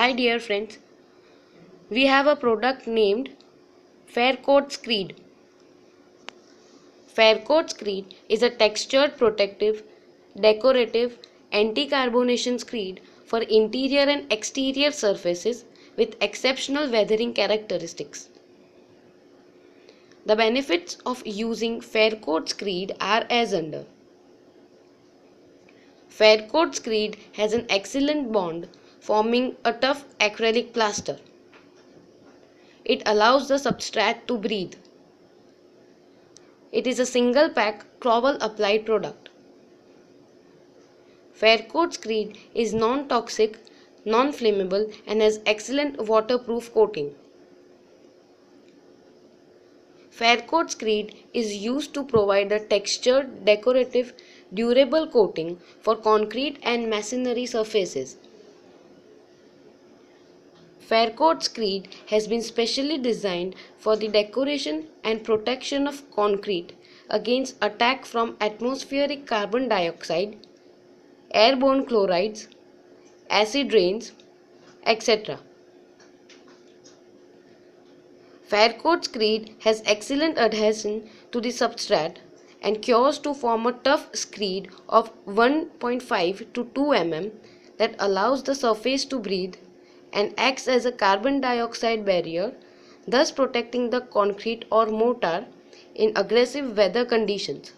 Hi dear friends, we have a product named Faircoat Screed. Faircoat Screed is a textured protective, decorative, anti-carbonation screed for interior and exterior surfaces with exceptional weathering characteristics. The benefits of using Faircoat Screed are as under. Faircoat Screed has an excellent bond forming a tough acrylic plaster. It allows the substrate to breathe. It is a single pack trowel applied product. Faircoat Screed is non-toxic, non-flammable and has excellent waterproof coating. Faircoat Screed is used to provide a textured, decorative, durable coating for concrete and masonry surfaces. Faircoat Screed has been specially designed for the decoration and protection of concrete against attack from atmospheric carbon dioxide, airborne chlorides, acid rains, etc. Faircoat screed has excellent adhesion to the substrate and cures to form a tough screed of 1.5 to 2 mm that allows the surface to breathe and acts as a carbon dioxide barrier, thus protecting the concrete or mortar in aggressive weather conditions.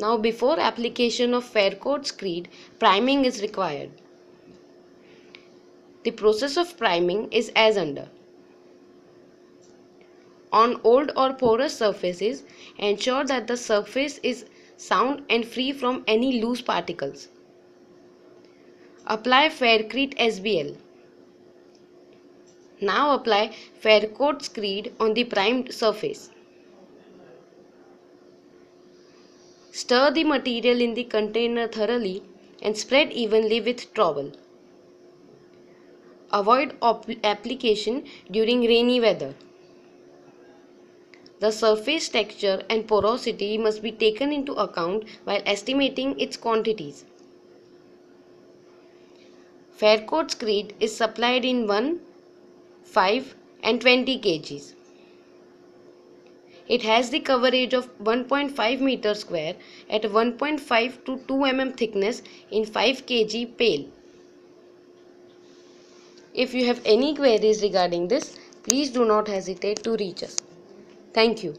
Now before application of Faircoat screed, priming is required. The process of priming is as under. On old or porous surfaces, ensure that the surface is sound and free from any loose particles. Apply Faircrete SBL. Now apply Faircoat Screed on the primed surface. Stir the material in the container thoroughly and spread evenly with trowel. Avoid application during rainy weather. The surface texture and porosity must be taken into account while estimating its quantities. Faircoat screed is supplied in 1, 5 and 20 kgs. It has the coverage of 1.5 meter square at 1.5 to 2 mm thickness in 5 kg pail. If you have any queries regarding this, please do not hesitate to reach us. Thank you.